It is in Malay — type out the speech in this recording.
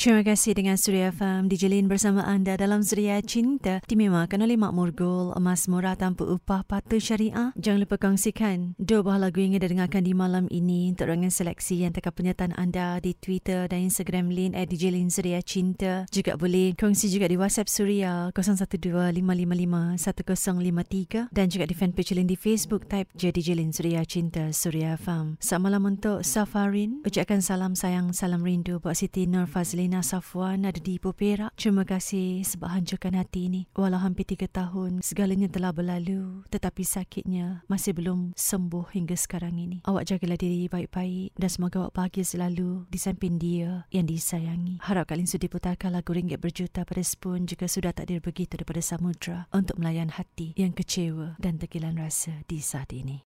Terima kasih dengan Surya FM dijelin bersama anda dalam Surya Cinta dimewakan oleh Mak Murgul emas murah tanpa upah patuh syariah. Jangan lupa kongsikan dua buah lagu yang anda dengarkan di malam ini untuk rangan seleksi yang tekan penyertaan anda di Twitter dan Instagram Lin at dijelin Surya Cinta. Juga boleh kongsi juga di WhatsApp Surya 0125551053 dan juga di fanpage Lin di Facebook type jadi jelin Surya Cinta Surya FM. Selamat malam untuk Safarin. Ucapkan salam sayang, salam rindu buat Siti Nur Fazli Selena Safwan ada di Ipoh Perak. Terima kasih sebab hancurkan hati ini. Walau hampir tiga tahun, segalanya telah berlalu. Tetapi sakitnya masih belum sembuh hingga sekarang ini. Awak jagalah diri baik-baik dan semoga awak bahagia selalu di samping dia yang disayangi. Harap kalian sudah putarkan lagu ringgit berjuta pada Spoon jika sudah takdir begitu daripada samudra untuk melayan hati yang kecewa dan tekilan rasa di saat ini.